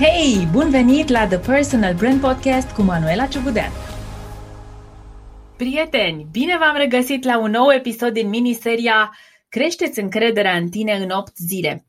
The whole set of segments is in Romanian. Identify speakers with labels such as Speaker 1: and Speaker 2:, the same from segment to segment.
Speaker 1: Hei, bun venit la The Personal Brand Podcast cu Manuela Ciugudean. Prieteni, bine v-am regăsit la un nou episod din miniseria Creșteți încrederea în tine în 8 zile.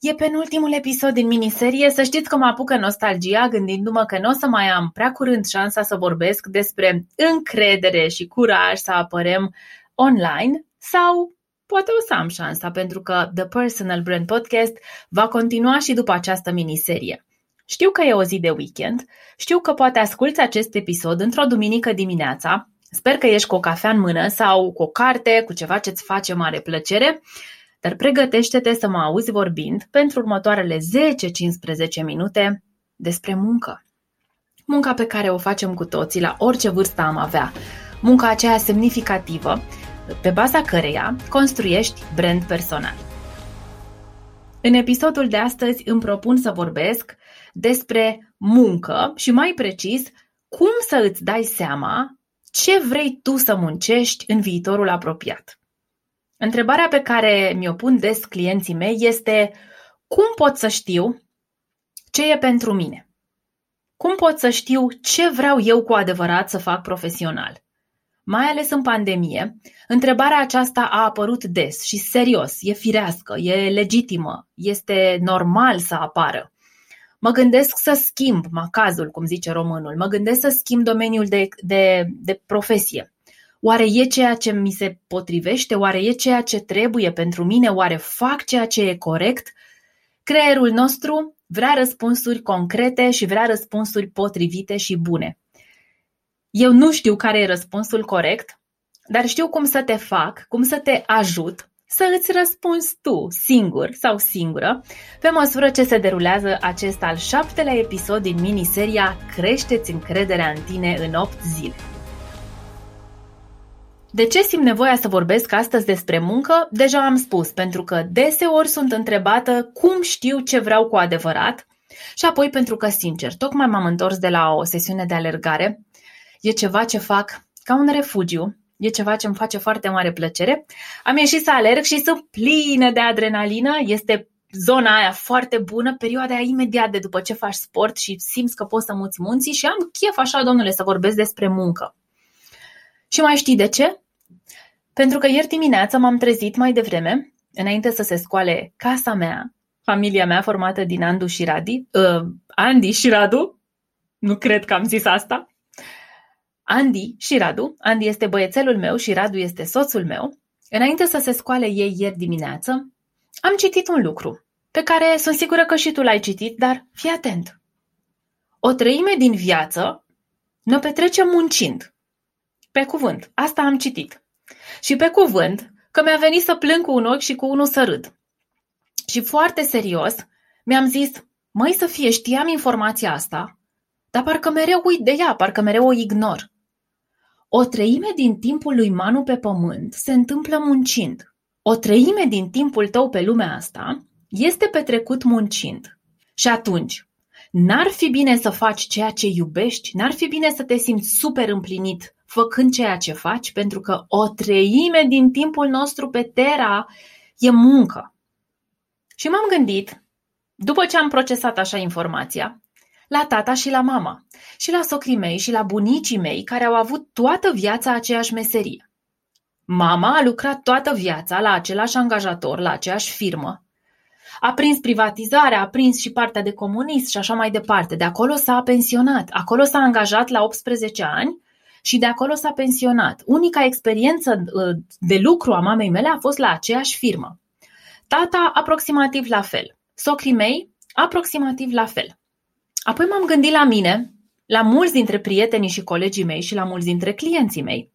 Speaker 1: E penultimul episod din miniserie, să știți că mă apucă nostalgia gândindu-mă că nu o să mai am prea curând șansa să vorbesc despre încredere și curaj să apărem online sau poate o să am șansa pentru că The Personal Brand Podcast va continua și după această miniserie. Știu că e o zi de weekend, știu că poate asculți acest episod într-o duminică dimineața, sper că ești cu o cafea în mână sau cu o carte, cu ceva ce-ți face mare plăcere, dar pregătește-te să mă auzi vorbind pentru următoarele 10-15 minute despre muncă. Munca pe care o facem cu toții la orice vârstă am avea, munca aceea semnificativă, pe baza căreia construiești brand personal. În episodul de astăzi îmi propun să vorbesc despre muncă și mai precis cum să îți dai seama ce vrei tu să muncești în viitorul apropiat. Întrebarea pe care mi-o pun des clienții mei este cum pot să știu ce e pentru mine? Cum pot să știu ce vreau eu cu adevărat să fac profesional? Mai ales în pandemie, întrebarea aceasta a apărut des și serios, e firească, e legitimă, este normal să apară. Mă gândesc să schimb macazul, cum zice românul, mă gândesc să schimb domeniul de, de, de profesie. Oare e ceea ce mi se potrivește? Oare e ceea ce trebuie pentru mine? Oare fac ceea ce e corect? Creierul nostru vrea răspunsuri concrete și vrea răspunsuri potrivite și bune. Eu nu știu care e răspunsul corect, dar știu cum să te fac, cum să te ajut să îți răspunzi tu, singur sau singură, pe măsură ce se derulează acest al șaptelea episod din miniseria Creșteți încrederea în tine în 8 zile. De ce simt nevoia să vorbesc astăzi despre muncă? Deja am spus, pentru că deseori sunt întrebată cum știu ce vreau cu adevărat și apoi pentru că, sincer, tocmai m-am întors de la o sesiune de alergare. E ceva ce fac ca un refugiu E ceva ce îmi face foarte mare plăcere. Am ieșit să alerg și sunt plină de adrenalină. Este zona aia foarte bună, perioada aia imediat de după ce faci sport și simți că poți să muți munții și am chef așa, domnule, să vorbesc despre muncă. Și mai știi de ce? Pentru că ieri dimineața m-am trezit mai devreme, înainte să se scoale casa mea, familia mea formată din Andu și Radi, uh, Andy și Radu, nu cred că am zis asta, Andy și Radu, Andy este băiețelul meu și Radu este soțul meu, înainte să se scoale ei ieri dimineață, am citit un lucru, pe care sunt sigură că și tu l-ai citit, dar fii atent. O treime din viață ne petrecem muncind. Pe cuvânt, asta am citit. Și pe cuvânt, că mi-a venit să plâng cu un ochi și cu unul să râd. Și foarte serios, mi-am zis, măi să fie, știam informația asta, dar parcă mereu uit de ea, parcă mereu o ignor. O treime din timpul lui Manu pe pământ se întâmplă muncind. O treime din timpul tău pe lumea asta este petrecut muncind. Și atunci, n-ar fi bine să faci ceea ce iubești? N-ar fi bine să te simți super împlinit făcând ceea ce faci? Pentru că o treime din timpul nostru pe Terra e muncă. Și m-am gândit, după ce am procesat așa informația, la tata și la mama, și la socrii mei și la bunicii mei care au avut toată viața aceeași meserie. Mama a lucrat toată viața la același angajator, la aceeași firmă. A prins privatizarea, a prins și partea de comunist și așa mai departe. De acolo s-a pensionat. Acolo s-a angajat la 18 ani și de acolo s-a pensionat. Unica experiență uh, de lucru a mamei mele a fost la aceeași firmă. Tata aproximativ la fel. Socrii mei aproximativ la fel. Apoi m-am gândit la mine, la mulți dintre prietenii și colegii mei și la mulți dintre clienții mei,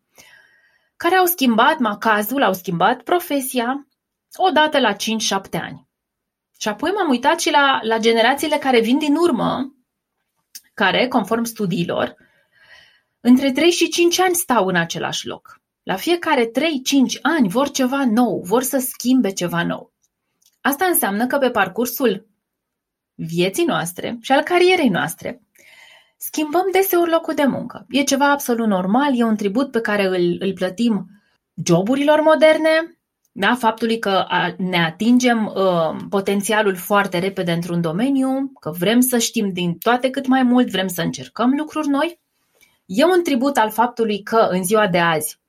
Speaker 1: care au schimbat macazul, au schimbat profesia odată la 5-7 ani. Și apoi m-am uitat și la, la generațiile care vin din urmă, care, conform studiilor, între 3 și 5 ani stau în același loc. La fiecare 3-5 ani vor ceva nou, vor să schimbe ceva nou. Asta înseamnă că pe parcursul vieții noastre și al carierei noastre. Schimbăm deseori locul de muncă. E ceva absolut normal, e un tribut pe care îl, îl plătim joburilor moderne, da? faptului că ne atingem uh, potențialul foarte repede într-un domeniu, că vrem să știm din toate cât mai mult, vrem să încercăm lucruri noi. E un tribut al faptului că în ziua de azi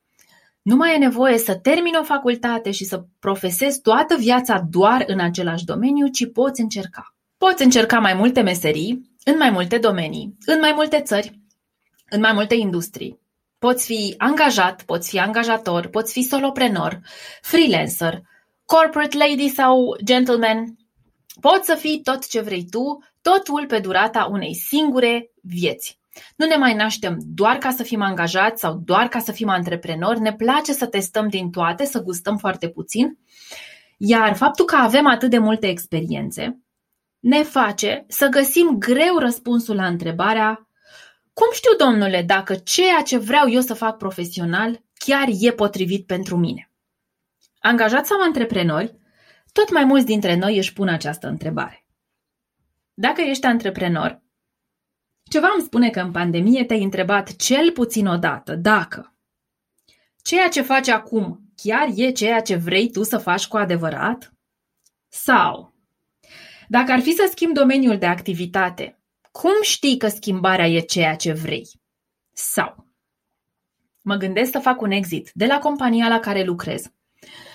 Speaker 1: nu mai e nevoie să termini o facultate și să profesezi toată viața doar în același domeniu, ci poți încerca. Poți încerca mai multe meserii, în mai multe domenii, în mai multe țări, în mai multe industrii. Poți fi angajat, poți fi angajator, poți fi soloprenor, freelancer, corporate lady sau gentleman. Poți să fii tot ce vrei tu, totul pe durata unei singure vieți. Nu ne mai naștem doar ca să fim angajați sau doar ca să fim antreprenori, ne place să testăm din toate, să gustăm foarte puțin, iar faptul că avem atât de multe experiențe ne face să găsim greu răspunsul la întrebarea cum știu, domnule, dacă ceea ce vreau eu să fac profesional chiar e potrivit pentru mine? Angajați sau antreprenori, tot mai mulți dintre noi își pun această întrebare. Dacă ești antreprenor, ceva îmi spune că în pandemie te-ai întrebat cel puțin o dată dacă ceea ce faci acum chiar e ceea ce vrei tu să faci cu adevărat? Sau, dacă ar fi să schimbi domeniul de activitate, cum știi că schimbarea e ceea ce vrei? Sau, mă gândesc să fac un exit de la compania la care lucrez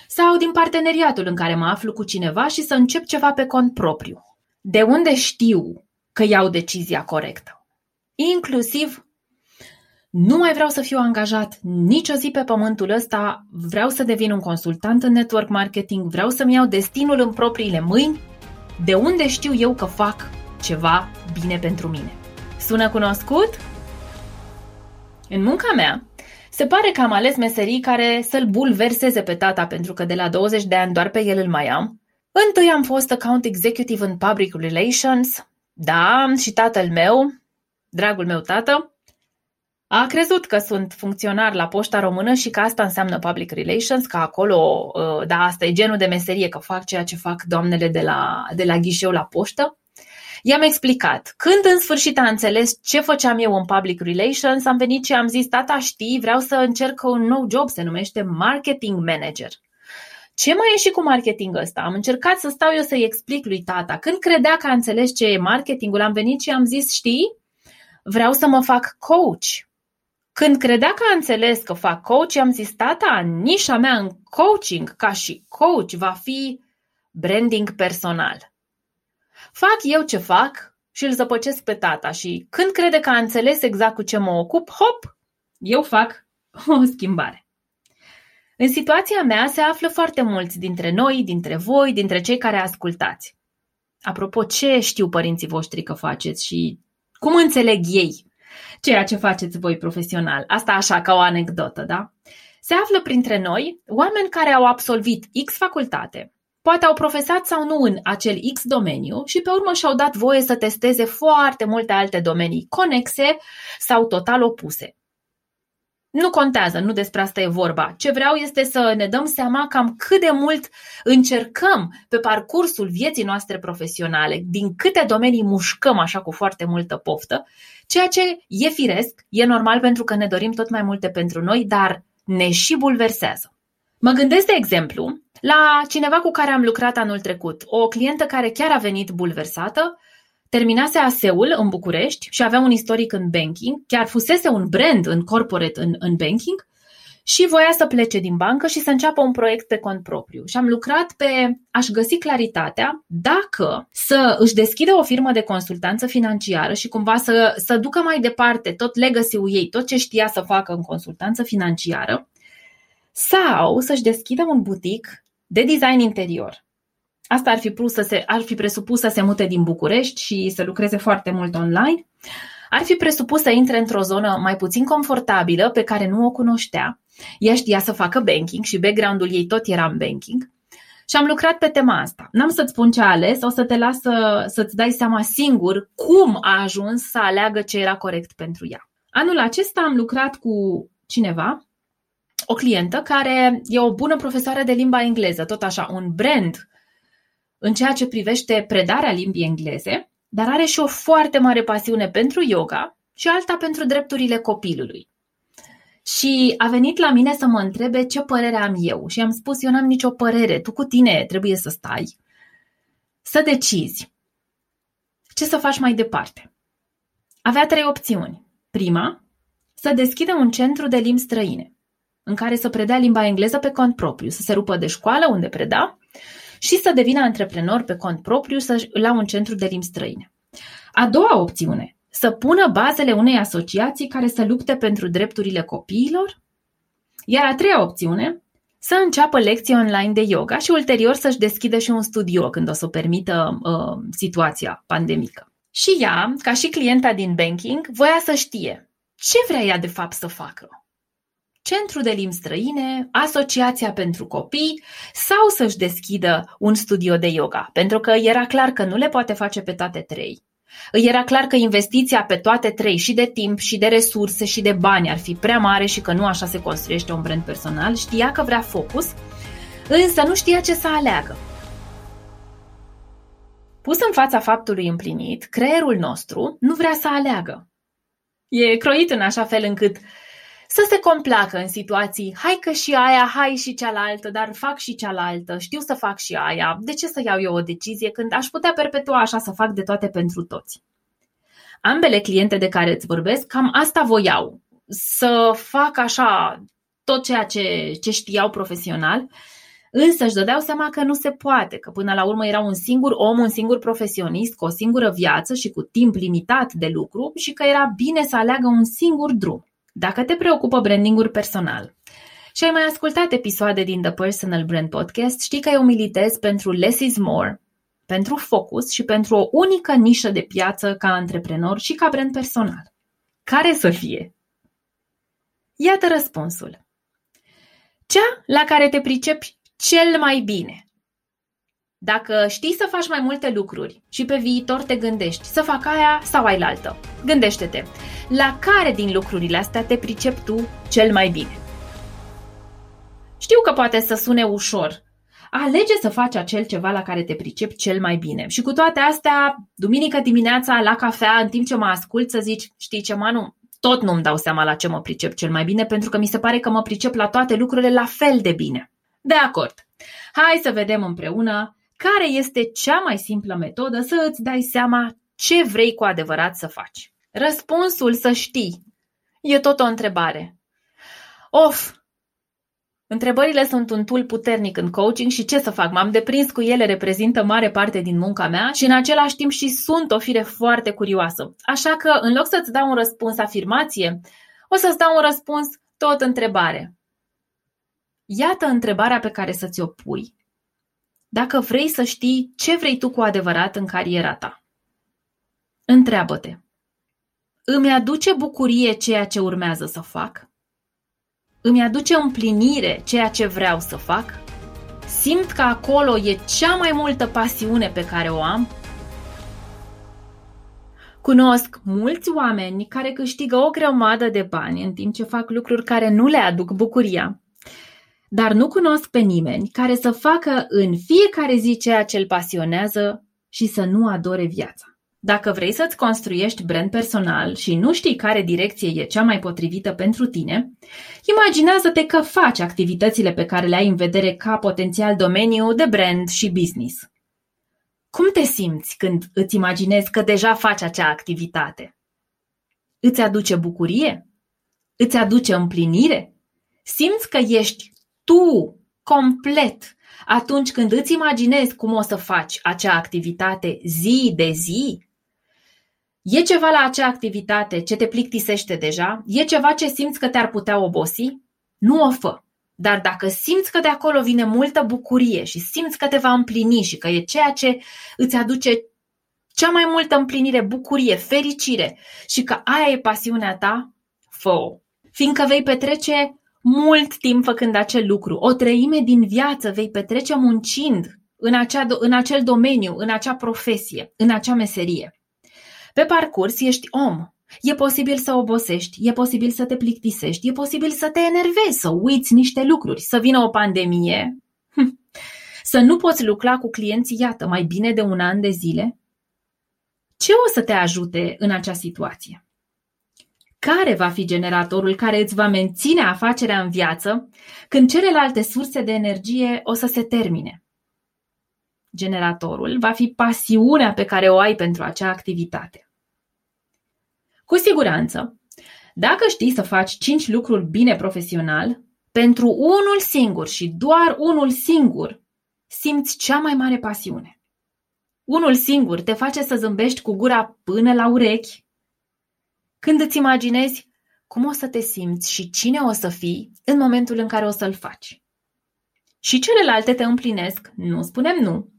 Speaker 1: sau din parteneriatul în care mă aflu cu cineva și să încep ceva pe cont propriu. De unde știu că iau decizia corectă? Inclusiv nu mai vreau să fiu angajat nicio zi pe pământul ăsta, vreau să devin un consultant în network marketing, vreau să-mi iau destinul în propriile mâini. De unde știu eu că fac ceva bine pentru mine. Sună cunoscut? În munca mea, se pare că am ales meserii care să-l bulverseze pe tata pentru că de la 20 de ani doar pe el îl mai am. Întâi am fost account executive în public relations. Da, și tatăl meu, dragul meu tată, a crezut că sunt funcționar la Poșta Română și că asta înseamnă public relations, că acolo, uh, da, asta e genul de meserie, că fac ceea ce fac doamnele de la, de la ghișeu la poștă. I-am explicat. Când în sfârșit a înțeles ce făceam eu în public relations, am venit și am zis, tata știi, vreau să încerc un nou job, se numește marketing manager. Ce mai e și cu marketing ăsta? Am încercat să stau eu să-i explic lui tata. Când credea că a înțeles ce e marketingul, am venit și am zis, știi, vreau să mă fac coach. Când credea că a înțeles că fac coach, am zis, tata, nișa mea în coaching ca și coach va fi branding personal. Fac eu ce fac și îl zăpăcesc pe tata și când crede că a înțeles exact cu ce mă ocup, hop, eu fac o schimbare. În situația mea se află foarte mulți dintre noi, dintre voi, dintre cei care ascultați. Apropo, ce știu părinții voștri că faceți și cum înțeleg ei ceea ce faceți voi profesional? Asta așa, ca o anecdotă, da? Se află printre noi oameni care au absolvit X facultate, Poate au profesat sau nu în acel X domeniu și pe urmă și-au dat voie să testeze foarte multe alte domenii conexe sau total opuse. Nu contează, nu despre asta e vorba. Ce vreau este să ne dăm seama cam cât de mult încercăm pe parcursul vieții noastre profesionale, din câte domenii mușcăm așa cu foarte multă poftă, ceea ce e firesc, e normal pentru că ne dorim tot mai multe pentru noi, dar ne și bulversează. Mă gândesc, de exemplu, la cineva cu care am lucrat anul trecut, o clientă care chiar a venit bulversată, terminase ASE-ul în București și avea un istoric în banking, chiar fusese un brand în corporate în, în banking și voia să plece din bancă și să înceapă un proiect pe cont propriu. Și am lucrat pe a-și găsi claritatea dacă să își deschidă o firmă de consultanță financiară și cumva să, să ducă mai departe tot legacy-ul ei, tot ce știa să facă în consultanță financiară, sau să-și deschidă un butic de design interior. Asta ar fi, să se, ar fi presupus să se mute din București și să lucreze foarte mult online. Ar fi presupus să intre într-o zonă mai puțin confortabilă pe care nu o cunoștea. Ea știa să facă banking și background-ul ei tot era în banking. Și am lucrat pe tema asta. N-am să-ți spun ce a ales, o să te las să, să-ți dai seama singur cum a ajuns să aleagă ce era corect pentru ea. Anul acesta am lucrat cu cineva o clientă care e o bună profesoară de limba engleză, tot așa, un brand în ceea ce privește predarea limbii engleze, dar are și o foarte mare pasiune pentru yoga și alta pentru drepturile copilului. și a venit la mine să mă întrebe ce părere am eu. Și am spus, eu n-am nicio părere, tu cu tine trebuie să stai, să decizi ce să faci mai departe. Avea trei opțiuni. Prima, să deschidă un centru de limbi străine, în care să predea limba engleză pe cont propriu, să se rupă de școală unde preda și să devină antreprenor pe cont propriu la un centru de limbi străine. A doua opțiune, să pună bazele unei asociații care să lupte pentru drepturile copiilor. Iar a treia opțiune, să înceapă lecții online de yoga și ulterior să-și deschidă și un studio când o să o permită uh, situația pandemică. Și ea, ca și clienta din banking, voia să știe ce vrea ea de fapt să facă. Centru de limbi străine, Asociația pentru copii sau să-și deschidă un studio de yoga, pentru că era clar că nu le poate face pe toate trei. Îi era clar că investiția pe toate trei, și de timp, și de resurse, și de bani, ar fi prea mare și că nu așa se construiește un brand personal. Știa că vrea focus, însă nu știa ce să aleagă. Pus în fața faptului împlinit, creierul nostru nu vrea să aleagă. E croit în așa fel încât să se complacă în situații, hai că și aia, hai și cealaltă, dar fac și cealaltă, știu să fac și aia, de ce să iau eu o decizie când aș putea perpetua așa să fac de toate pentru toți? Ambele cliente de care îți vorbesc, cam asta voiau, să fac așa tot ceea ce, ce știau profesional, însă își dădeau seama că nu se poate, că până la urmă era un singur om, un singur profesionist, cu o singură viață și cu timp limitat de lucru și că era bine să aleagă un singur drum. Dacă te preocupă brandingul personal și ai mai ascultat episoade din The Personal Brand Podcast, știi că eu militez pentru less is more, pentru focus și pentru o unică nișă de piață ca antreprenor și ca brand personal. Care să fie? Iată răspunsul. Cea la care te pricepi cel mai bine. Dacă știi să faci mai multe lucruri și pe viitor te gândești să fac aia sau ai altă, gândește-te, la care din lucrurile astea te pricep tu cel mai bine? Știu că poate să sune ușor. Alege să faci acel ceva la care te pricep cel mai bine. Și cu toate astea, duminică dimineața la cafea, în timp ce mă ascult, să zici, știi ce, Manu, tot nu-mi dau seama la ce mă pricep cel mai bine, pentru că mi se pare că mă pricep la toate lucrurile la fel de bine. De acord. Hai să vedem împreună care este cea mai simplă metodă să îți dai seama ce vrei cu adevărat să faci. Răspunsul să știi e tot o întrebare. Of! Întrebările sunt un tool puternic în coaching și ce să fac? M-am deprins cu ele, reprezintă mare parte din munca mea și în același timp și sunt o fire foarte curioasă. Așa că, în loc să-ți dau un răspuns afirmație, o să-ți dau un răspuns tot întrebare. Iată întrebarea pe care să ți-o pui dacă vrei să știi ce vrei tu cu adevărat în cariera ta. Întreabă-te. Îmi aduce bucurie ceea ce urmează să fac? Îmi aduce împlinire ceea ce vreau să fac? Simt că acolo e cea mai multă pasiune pe care o am? Cunosc mulți oameni care câștigă o grămadă de bani în timp ce fac lucruri care nu le aduc bucuria dar nu cunosc pe nimeni care să facă în fiecare zi ceea ce îl pasionează și să nu adore viața. Dacă vrei să-ți construiești brand personal și nu știi care direcție e cea mai potrivită pentru tine, imaginează-te că faci activitățile pe care le ai în vedere ca potențial domeniu de brand și business. Cum te simți când îți imaginezi că deja faci acea activitate? Îți aduce bucurie? Îți aduce împlinire? Simți că ești tu, complet, atunci când îți imaginezi cum o să faci acea activitate zi de zi, e ceva la acea activitate ce te plictisește deja? E ceva ce simți că te-ar putea obosi? Nu o fă. Dar dacă simți că de acolo vine multă bucurie și simți că te va împlini și că e ceea ce îți aduce cea mai multă împlinire, bucurie, fericire și că aia e pasiunea ta, fă-o. Fiindcă vei petrece mult timp făcând acel lucru. O treime din viață vei petrece muncind în, acea, în acel domeniu, în acea profesie, în acea meserie. Pe parcurs ești om. E posibil să obosești, e posibil să te plictisești, e posibil să te enervezi, să uiți niște lucruri, să vină o pandemie, hm. să nu poți lucra cu clienții, iată, mai bine de un an de zile. Ce o să te ajute în acea situație? Care va fi generatorul care îți va menține afacerea în viață când celelalte surse de energie o să se termine. Generatorul va fi pasiunea pe care o ai pentru acea activitate. Cu siguranță, dacă știi să faci cinci lucruri bine profesional, pentru unul singur și doar unul singur, simți cea mai mare pasiune. Unul singur te face să zâmbești cu gura până la urechi, când îți imaginezi cum o să te simți și cine o să fii în momentul în care o să-l faci. Și celelalte te împlinesc, nu spunem nu,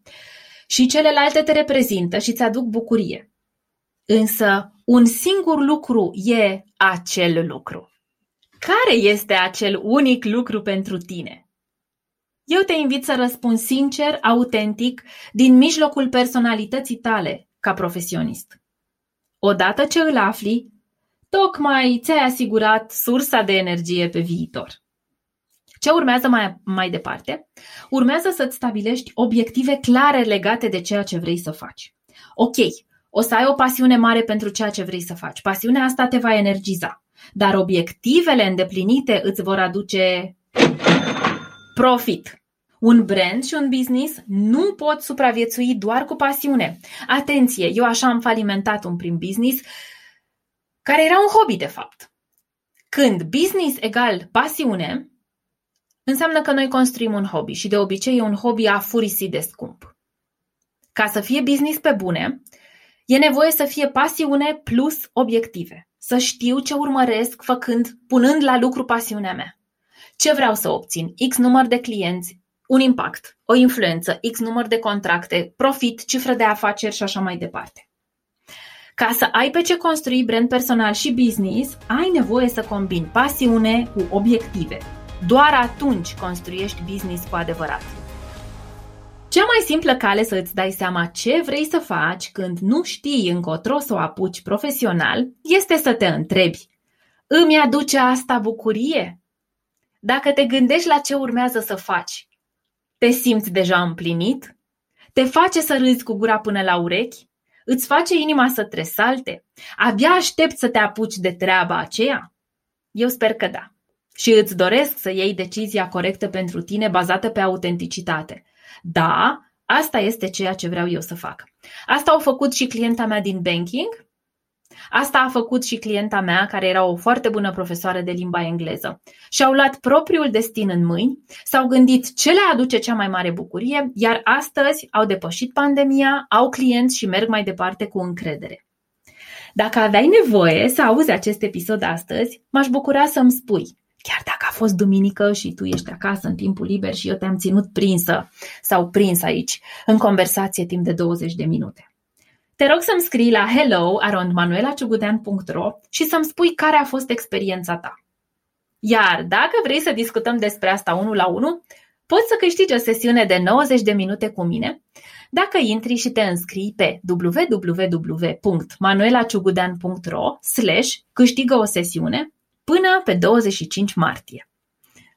Speaker 1: și celelalte te reprezintă și îți aduc bucurie. Însă un singur lucru e acel lucru. Care este acel unic lucru pentru tine? Eu te invit să răspunzi sincer, autentic, din mijlocul personalității tale ca profesionist. Odată ce îl afli, tocmai ți-ai asigurat sursa de energie pe viitor. Ce urmează mai, mai departe? Urmează să-ți stabilești obiective clare legate de ceea ce vrei să faci. Ok, o să ai o pasiune mare pentru ceea ce vrei să faci. Pasiunea asta te va energiza. Dar obiectivele îndeplinite îți vor aduce profit. Un brand și un business nu pot supraviețui doar cu pasiune. Atenție, eu așa am falimentat un prim business care era un hobby de fapt. Când business egal pasiune, înseamnă că noi construim un hobby și de obicei e un hobby afurisit de scump. Ca să fie business pe bune, e nevoie să fie pasiune plus obiective. Să știu ce urmăresc făcând, punând la lucru pasiunea mea. Ce vreau să obțin? X număr de clienți, un impact, o influență, X număr de contracte, profit, cifră de afaceri și așa mai departe. Ca să ai pe ce construi brand personal și business, ai nevoie să combini pasiune cu obiective. Doar atunci construiești business cu adevărat. Cea mai simplă cale să îți dai seama ce vrei să faci când nu știi încotro să o apuci profesional este să te întrebi Îmi aduce asta bucurie? Dacă te gândești la ce urmează să faci, te simți deja împlinit? Te face să râzi cu gura până la urechi? Îți face inima să tresalte? Abia aștept să te apuci de treaba aceea? Eu sper că da. Și îți doresc să iei decizia corectă pentru tine bazată pe autenticitate. Da, asta este ceea ce vreau eu să fac. Asta au făcut și clienta mea din banking Asta a făcut și clienta mea, care era o foarte bună profesoară de limba engleză. Și-au luat propriul destin în mâini, s-au gândit ce le aduce cea mai mare bucurie, iar astăzi au depășit pandemia, au clienți și merg mai departe cu încredere. Dacă aveai nevoie să auzi acest episod astăzi, m-aș bucura să-mi spui, chiar dacă a fost duminică și tu ești acasă în timpul liber și eu te-am ținut prinsă sau prins aici, în conversație timp de 20 de minute. Te rog să-mi scrii la hello.manuelaciugudean.ro și să-mi spui care a fost experiența ta. Iar dacă vrei să discutăm despre asta unul la unul, poți să câștigi o sesiune de 90 de minute cu mine dacă intri și te înscrii pe www.manuelaciugudean.ro slash câștigă o sesiune până pe 25 martie.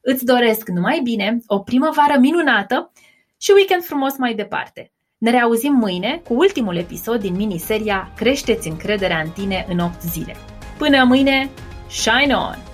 Speaker 1: Îți doresc numai bine, o primăvară minunată și weekend frumos mai departe. Ne reauzim mâine cu ultimul episod din miniseria Creșteți încrederea în tine în 8 zile. Până mâine, shine on!